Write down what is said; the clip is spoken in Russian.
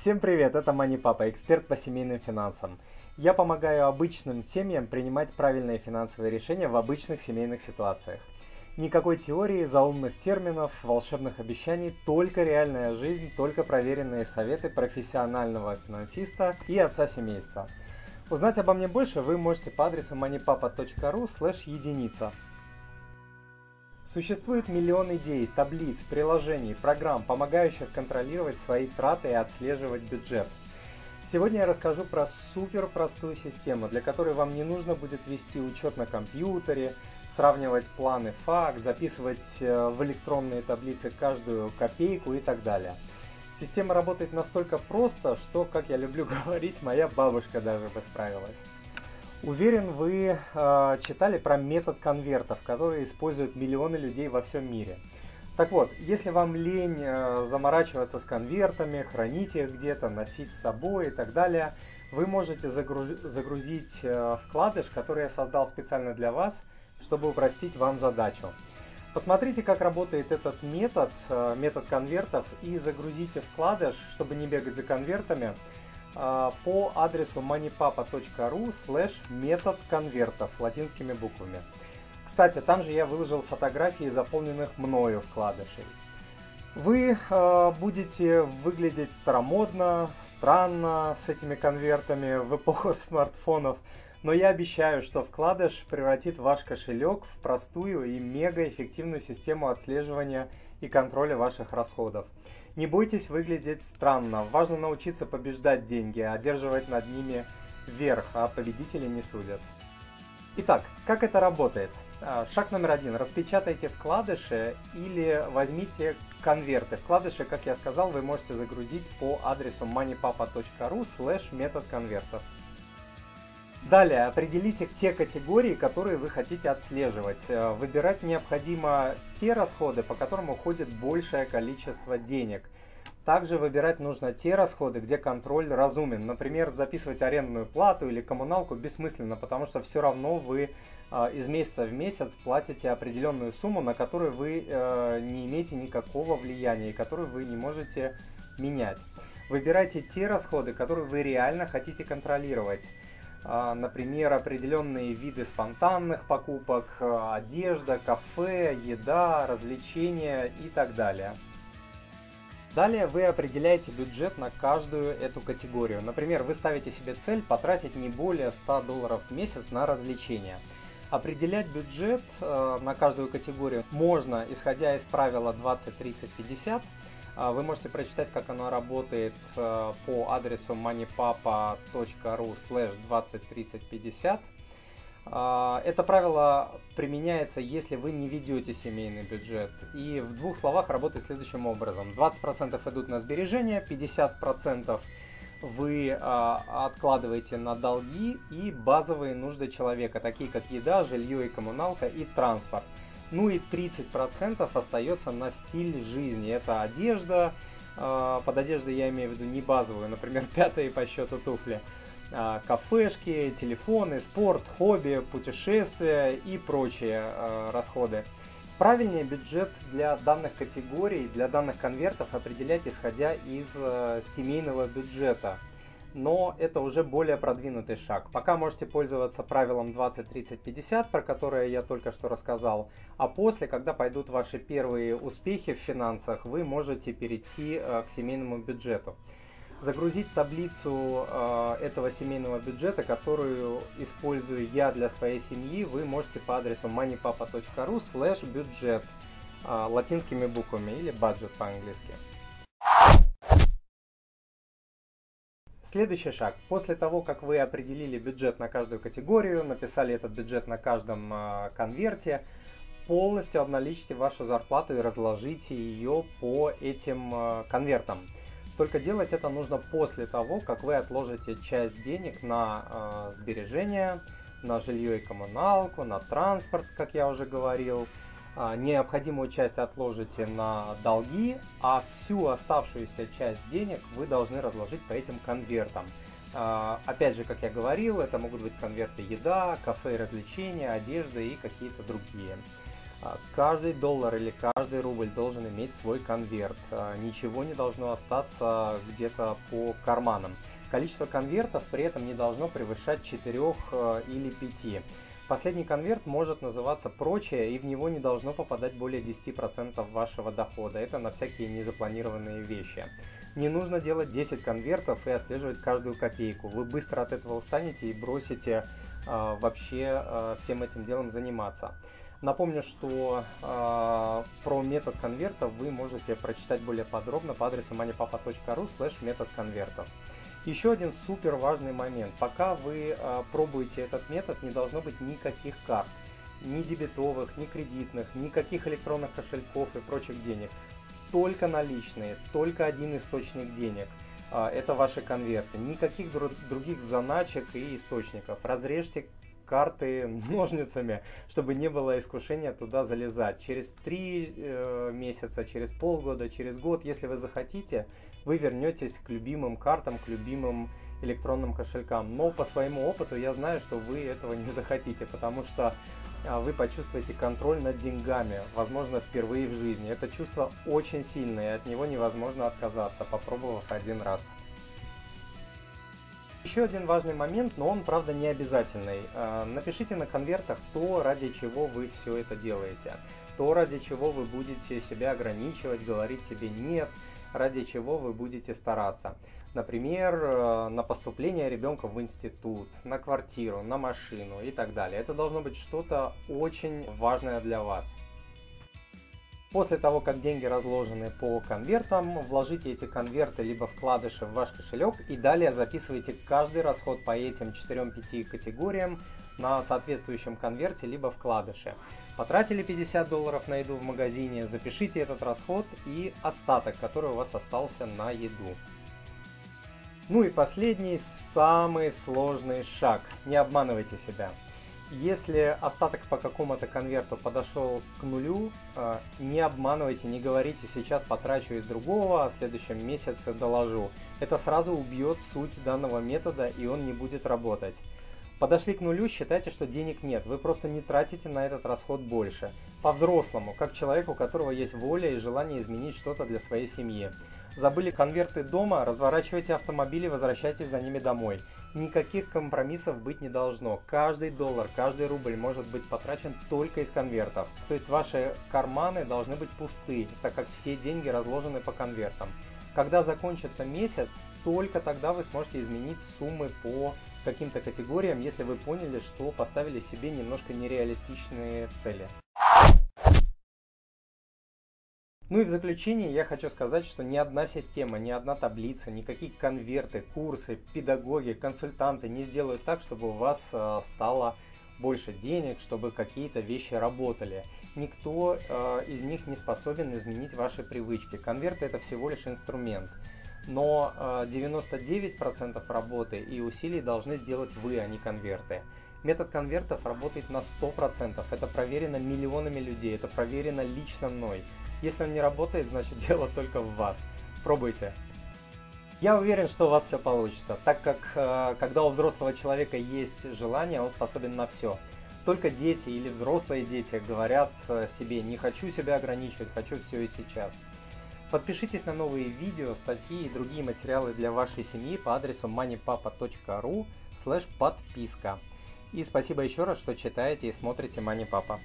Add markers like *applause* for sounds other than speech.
Всем привет, это Мани Папа, эксперт по семейным финансам. Я помогаю обычным семьям принимать правильные финансовые решения в обычных семейных ситуациях. Никакой теории, заумных терминов, волшебных обещаний, только реальная жизнь, только проверенные советы профессионального финансиста и отца семейства. Узнать обо мне больше вы можете по адресу moneypapa.ru единица. Существует миллион идей, таблиц, приложений, программ, помогающих контролировать свои траты и отслеживать бюджет. Сегодня я расскажу про супер простую систему, для которой вам не нужно будет вести учет на компьютере, сравнивать планы ФАК, записывать э, в электронные таблицы каждую копейку и так далее. Система работает настолько просто, что, как я люблю *laughs* говорить, моя бабушка даже бы справилась. Уверен, вы э, читали про метод конвертов, который используют миллионы людей во всем мире. Так вот, если вам лень э, заморачиваться с конвертами, хранить их где-то, носить с собой и так далее, вы можете загруз загрузить э, вкладыш, который я создал специально для вас, чтобы упростить вам задачу. Посмотрите, как работает этот метод, э, метод конвертов, и загрузите вкладыш, чтобы не бегать за конвертами, по адресу moneypapa.ru slash метод конвертов латинскими буквами. Кстати, там же я выложил фотографии заполненных мною вкладышей. Вы э, будете выглядеть старомодно, странно с этими конвертами в эпоху смартфонов, но я обещаю, что вкладыш превратит ваш кошелек в простую и мегаэффективную систему отслеживания и контроля ваших расходов. Не бойтесь выглядеть странно. Важно научиться побеждать деньги, одерживать над ними верх, а победители не судят. Итак, как это работает? А, шаг номер один. Распечатайте вкладыши или возьмите конверты. Вкладыши, как я сказал, вы можете загрузить по адресу moneypapa.ru slash метод конвертов. Далее, определите те категории, которые вы хотите отслеживать. Э, выбирать необходимо те расходы, по которым уходит большее количество денег. Также выбирать нужно те расходы, где контроль разумен. Например, записывать арендную плату или коммуналку бессмысленно, потому что все равно вы э, из месяца в месяц платите определенную сумму, на которую вы э, не имеете никакого влияния и которую вы не можете менять. Выбирайте те расходы, которые вы реально хотите контролировать. А, например, определенные виды спонтанных покупок, а, одежда, кафе, еда, развлечения и так далее. Далее вы определяете бюджет на каждую эту категорию. Например, вы ставите себе цель потратить не более 100 долларов в месяц на развлечения. Определять бюджет э, на каждую категорию можно, исходя из правила 20, 30, 50, а, вы можете прочитать, как оно работает э, по адресу moneypapa.ru slash 203050. Это правило применяется, если вы не ведете семейный бюджет. И в двух словах работает следующим образом. 20% идут на сбережения, 50% вы а, откладываете на долги и базовые нужды человека, такие как еда, жилье и коммуналка и транспорт. Ну и 30% остается на стиль жизни. Это одежда, а, под одеждой я имею в виду не базовую, например, *laughs* пятые по счету туфли, а, кафешки, телефоны, спорт, хобби, путешествия и прочие а, расходы. Правильнее бюджет для данных категорий, для данных конвертов определять исходя из семейного бюджета но это уже более продвинутый шаг. Пока можете пользоваться правилом 20, 30, 50, про которое я только что рассказал, а после, когда пойдут ваши первые успехи в финансах, вы можете перейти э, к семейному бюджету. Загрузить таблицу э, этого семейного бюджета, которую использую я для своей семьи, вы можете по адресу moneypapa.ru slash бюджет э, латинскими буквами или budget по-английски. Следующий шаг. После того, как вы определили бюджет на каждую категорию, написали этот бюджет на каждом э, конверте, полностью обналичьте вашу зарплату и разложите ее по этим э, конвертам. Только делать это нужно после того, как вы отложите часть денег на э, сбережения, на жилье и коммуналку, на транспорт, как я уже говорил, а, необходимую часть отложите на долги, а всю оставшуюся часть денег вы должны разложить по этим конвертам. А, опять же, как я говорил, это могут быть конверты еда, кафе развлечения, одежда и какие-то другие. А, каждый доллар или каждый рубль должен иметь свой конверт. А, ничего не должно остаться где-то по карманам. Количество конвертов при этом не должно превышать 4 а, или 5. Последний конверт может называться «Прочее» и в него не должно попадать более 10% вашего дохода. Это на всякие незапланированные вещи. Не нужно делать 10 конвертов и отслеживать каждую копейку. Вы быстро от этого устанете и бросите э, вообще э, всем этим делом заниматься. Напомню, что э, про метод конвертов вы можете прочитать более подробно по адресу moneypapa.ru slash метод конвертов. Еще один супер важный момент. Пока вы э, пробуете этот метод, не должно быть никаких карт. Ни дебетовых, ни кредитных, никаких электронных кошельков и прочих денег. Только наличные, только один источник денег. Э, это ваши конверты. Никаких дру- других заначек и источников. Разрежьте карты *laughs* ножницами, чтобы не было искушения туда залезать. Через три э, месяца, через полгода, через год, если вы захотите, вы вернетесь к любимым картам, к любимым электронным кошелькам. Но по своему опыту я знаю, что вы этого не *laughs* захотите, потому что э, вы почувствуете контроль над деньгами, возможно, впервые в жизни. Это чувство очень сильное, и от него невозможно отказаться, попробовав один раз. Еще один важный момент, но он, правда, не обязательный. А, напишите на конвертах то, ради чего вы все это делаете. То, ради чего вы будете себя ограничивать, говорить себе «нет», ради чего вы будете стараться. Например, э, на поступление ребенка в институт, на квартиру, на машину и так далее. Это должно быть что-то очень важное для вас. После того, как деньги разложены по конвертам, вложите эти конверты либо вкладыши в ваш кошелек и далее записывайте каждый расход по этим 4-5 категориям на соответствующем конверте либо вкладыше. Потратили 50 долларов на еду в магазине, запишите этот расход и остаток, который у вас остался на еду. Ну и последний, самый сложный шаг. Не обманывайте себя. Если остаток по какому-то конверту подошел к нулю, э, не обманывайте, не говорите сейчас потрачу из другого, а в следующем месяце доложу. Это сразу убьет суть данного метода и он не будет работать. Подошли к нулю, считайте, что денег нет, вы просто не тратите на этот расход больше. По-взрослому, как человеку, у которого есть воля и желание изменить что-то для своей семьи. Забыли конверты дома, разворачивайте автомобили, возвращайтесь за ними домой. Никаких компромиссов быть не должно. Каждый доллар, каждый рубль может быть потрачен только из конвертов. То есть ваши карманы должны быть пусты, так как все деньги разложены по конвертам. Когда закончится месяц, только тогда вы сможете изменить суммы по каким-то категориям, если вы поняли, что поставили себе немножко нереалистичные цели. Ну и в заключение я хочу сказать, что ни одна система, ни одна таблица, никакие конверты, курсы, педагоги, консультанты не сделают так, чтобы у вас э, стало больше денег, чтобы какие-то вещи работали. Никто э, из них не способен изменить ваши привычки. Конверты это всего лишь инструмент. Но э, 99% работы и усилий должны сделать вы, а не конверты. Метод конвертов работает на 100%. Это проверено миллионами людей, это проверено лично мной. Если он не работает, значит *laughs* дело только в вас. Пробуйте. Я уверен, что у вас все получится, так как э, когда у взрослого человека есть желание, он способен на все. Только дети или взрослые дети говорят э, себе «не хочу себя ограничивать, хочу все и сейчас». Подпишитесь на новые видео, статьи и другие материалы для вашей семьи по адресу moneypapa.ru подписка. И спасибо еще раз, что читаете и смотрите Money Papa.